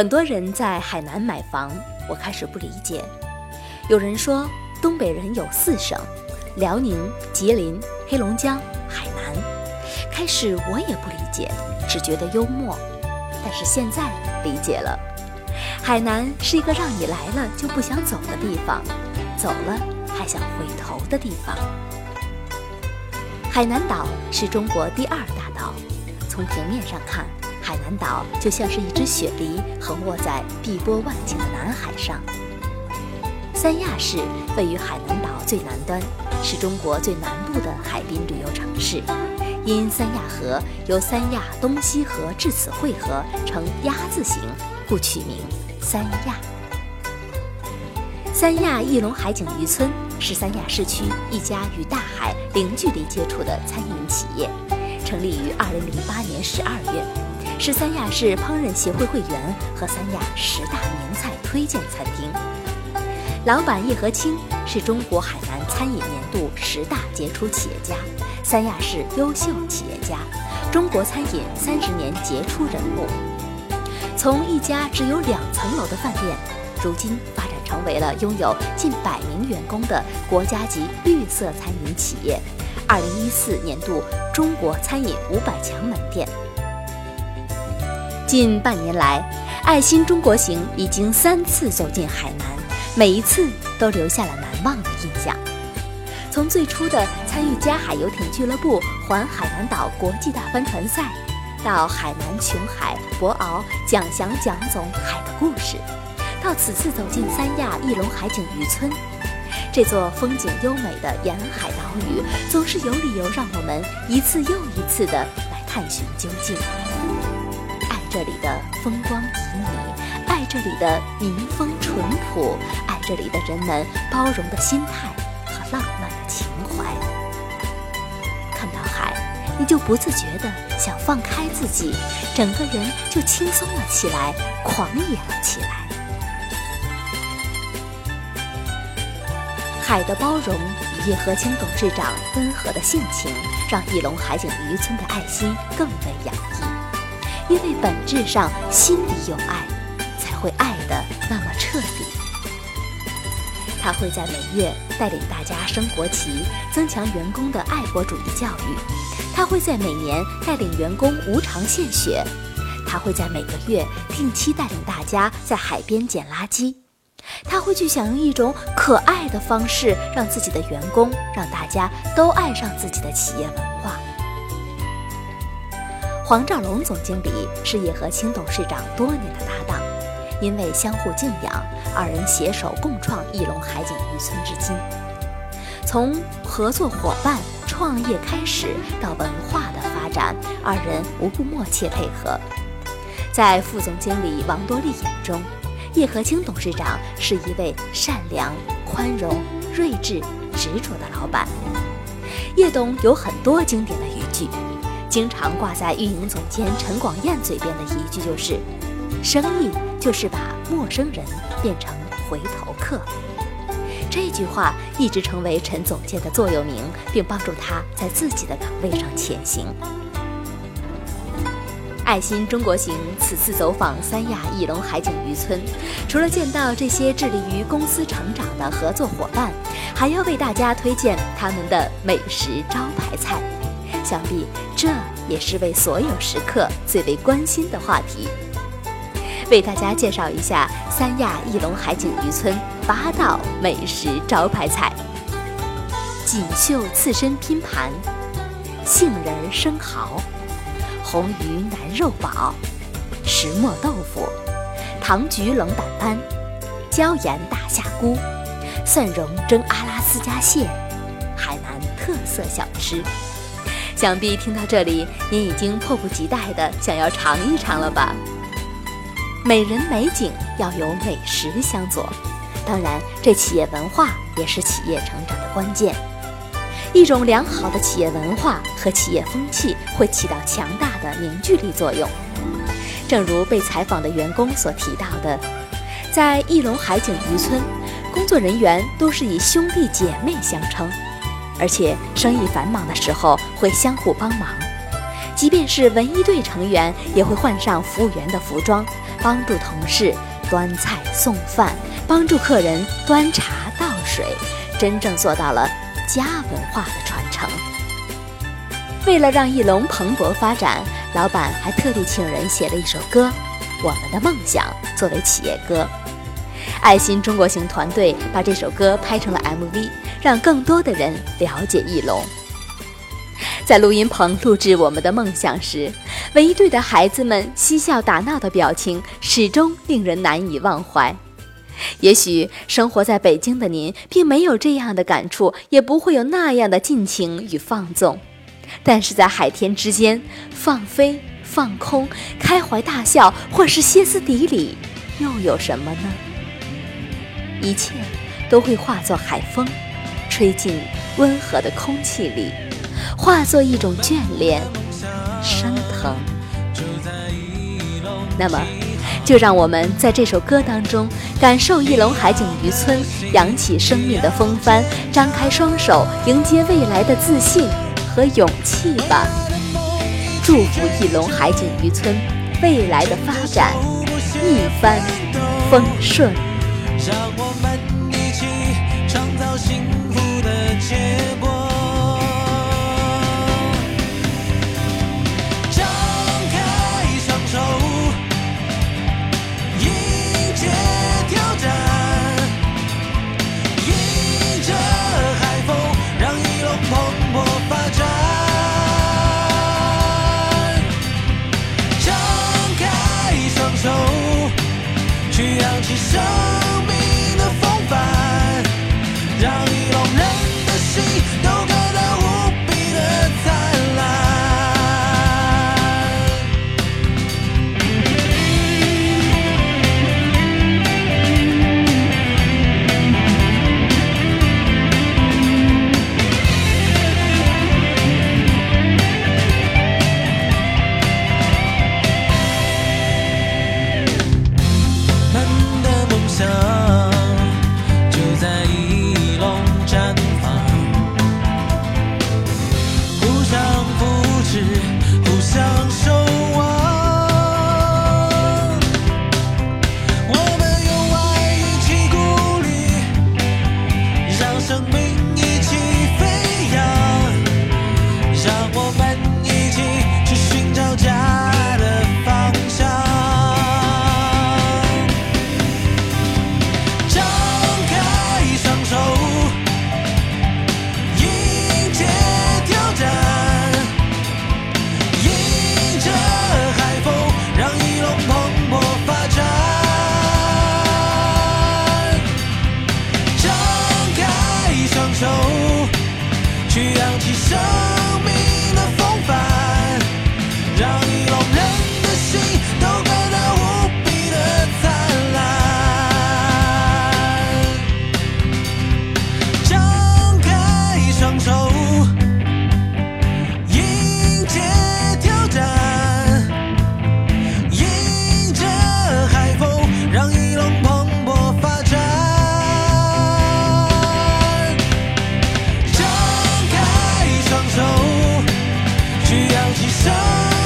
很多人在海南买房，我开始不理解。有人说东北人有四省：辽宁、吉林、黑龙江、海南。开始我也不理解，只觉得幽默。但是现在理解了，海南是一个让你来了就不想走的地方，走了还想回头的地方。海南岛是中国第二大岛，从平面上看。海南岛就像是一只雪梨，横卧在碧波万顷的南海上。三亚市位于海南岛最南端，是中国最南部的海滨旅游城市。因三亚河由三亚东西河至此汇合成鸭字形，故取名三亚。三亚翼龙海景渔村是三亚市区一家与大海零距离接触的餐饮企业，成立于2008年12月。是三亚市烹饪协会会员和三亚十大名菜推荐餐厅。老板叶和清是中国海南餐饮年度十大杰出企业家，三亚市优秀企业家，中国餐饮三十年杰出人物。从一家只有两层楼的饭店，如今发展成为了拥有近百名员工的国家级绿色餐饮企业。二零一四年度中国餐饮五百强门店。近半年来，爱心中国行已经三次走进海南，每一次都留下了难忘的印象。从最初的参与嘉海游艇俱乐部环海南岛国际大帆船赛，到海南琼海博鳌蒋翔蒋总海的故事，到此次走进三亚翼龙海景渔村，这座风景优美的沿海岛屿，总是有理由让我们一次又一次的来探寻究竟。这里的风光旖旎，爱这里的民风淳朴，爱这里的人们包容的心态和浪漫的情怀。看到海，你就不自觉的想放开自己，整个人就轻松了起来，狂野了起来。海的包容与叶和清董事长温和的性情，让翼龙海景渔村的爱心更为洋溢。因为本质上心里有爱，才会爱得那么彻底。他会在每月带领大家升国旗，增强员工的爱国主义教育；他会在每年带领员工无偿献血；他会在每个月定期带领大家在海边捡垃圾；他会去想用一种可爱的方式，让自己的员工，让大家都爱上自己的企业文化。黄兆龙总经理是叶和清董事长多年的搭档，因为相互敬仰，二人携手共创翼龙海景渔村至今。从合作伙伴、创业开始到文化的发展，二人无不默契配合。在副总经理王多利眼中，叶和清董事长是一位善良、宽容、睿智、执着的老板。叶董有很多经典的语句。经常挂在运营总监陈广燕嘴边的一句就是：“生意就是把陌生人变成回头客。”这句话一直成为陈总监的座右铭，并帮助他在自己的岗位上前行。爱心中国行此次走访三亚翼龙海景渔村，除了见到这些致力于公司成长的合作伙伴，还要为大家推荐他们的美食招牌菜。想必这也是为所有食客最为关心的话题。为大家介绍一下三亚翼龙海景渔村八道美食招牌菜：锦绣刺身拼盘、杏仁生蚝、红鱼腩肉煲、石磨豆腐、糖菊冷胆斑、椒盐大虾菇、蒜蓉蒸阿拉斯加蟹，海南特色小吃。想必听到这里，您已经迫不及待地想要尝一尝了吧？美人美景要有美食相佐，当然，这企业文化也是企业成长的关键。一种良好的企业文化和企业风气会起到强大的凝聚力作用。正如被采访的员工所提到的，在翼龙海景渔村，工作人员都是以兄弟姐妹相称。而且生意繁忙的时候会相互帮忙，即便是文艺队成员也会换上服务员的服装，帮助同事端菜送饭，帮助客人端茶倒水，真正做到了家文化的传承。为了让翼龙蓬勃发展，老板还特地请人写了一首歌《我们的梦想》作为企业歌。爱心中国行团队把这首歌拍成了 MV，让更多的人了解翼龙。在录音棚录制《我们的梦想》时，文艺队的孩子们嬉笑打闹的表情始终令人难以忘怀。也许生活在北京的您并没有这样的感触，也不会有那样的尽情与放纵。但是在海天之间放飞、放空、开怀大笑，或是歇斯底里，又有什么呢？一切都会化作海风，吹进温和的空气里，化作一种眷恋、升腾。那么，就让我们在这首歌当中，感受翼龙海景渔村扬起生命的风帆，张开双手迎接未来的自信和勇气吧！祝福翼龙海景渔村未来的发展一帆风顺。让我们一起创造幸福的结。去扬起生命。you so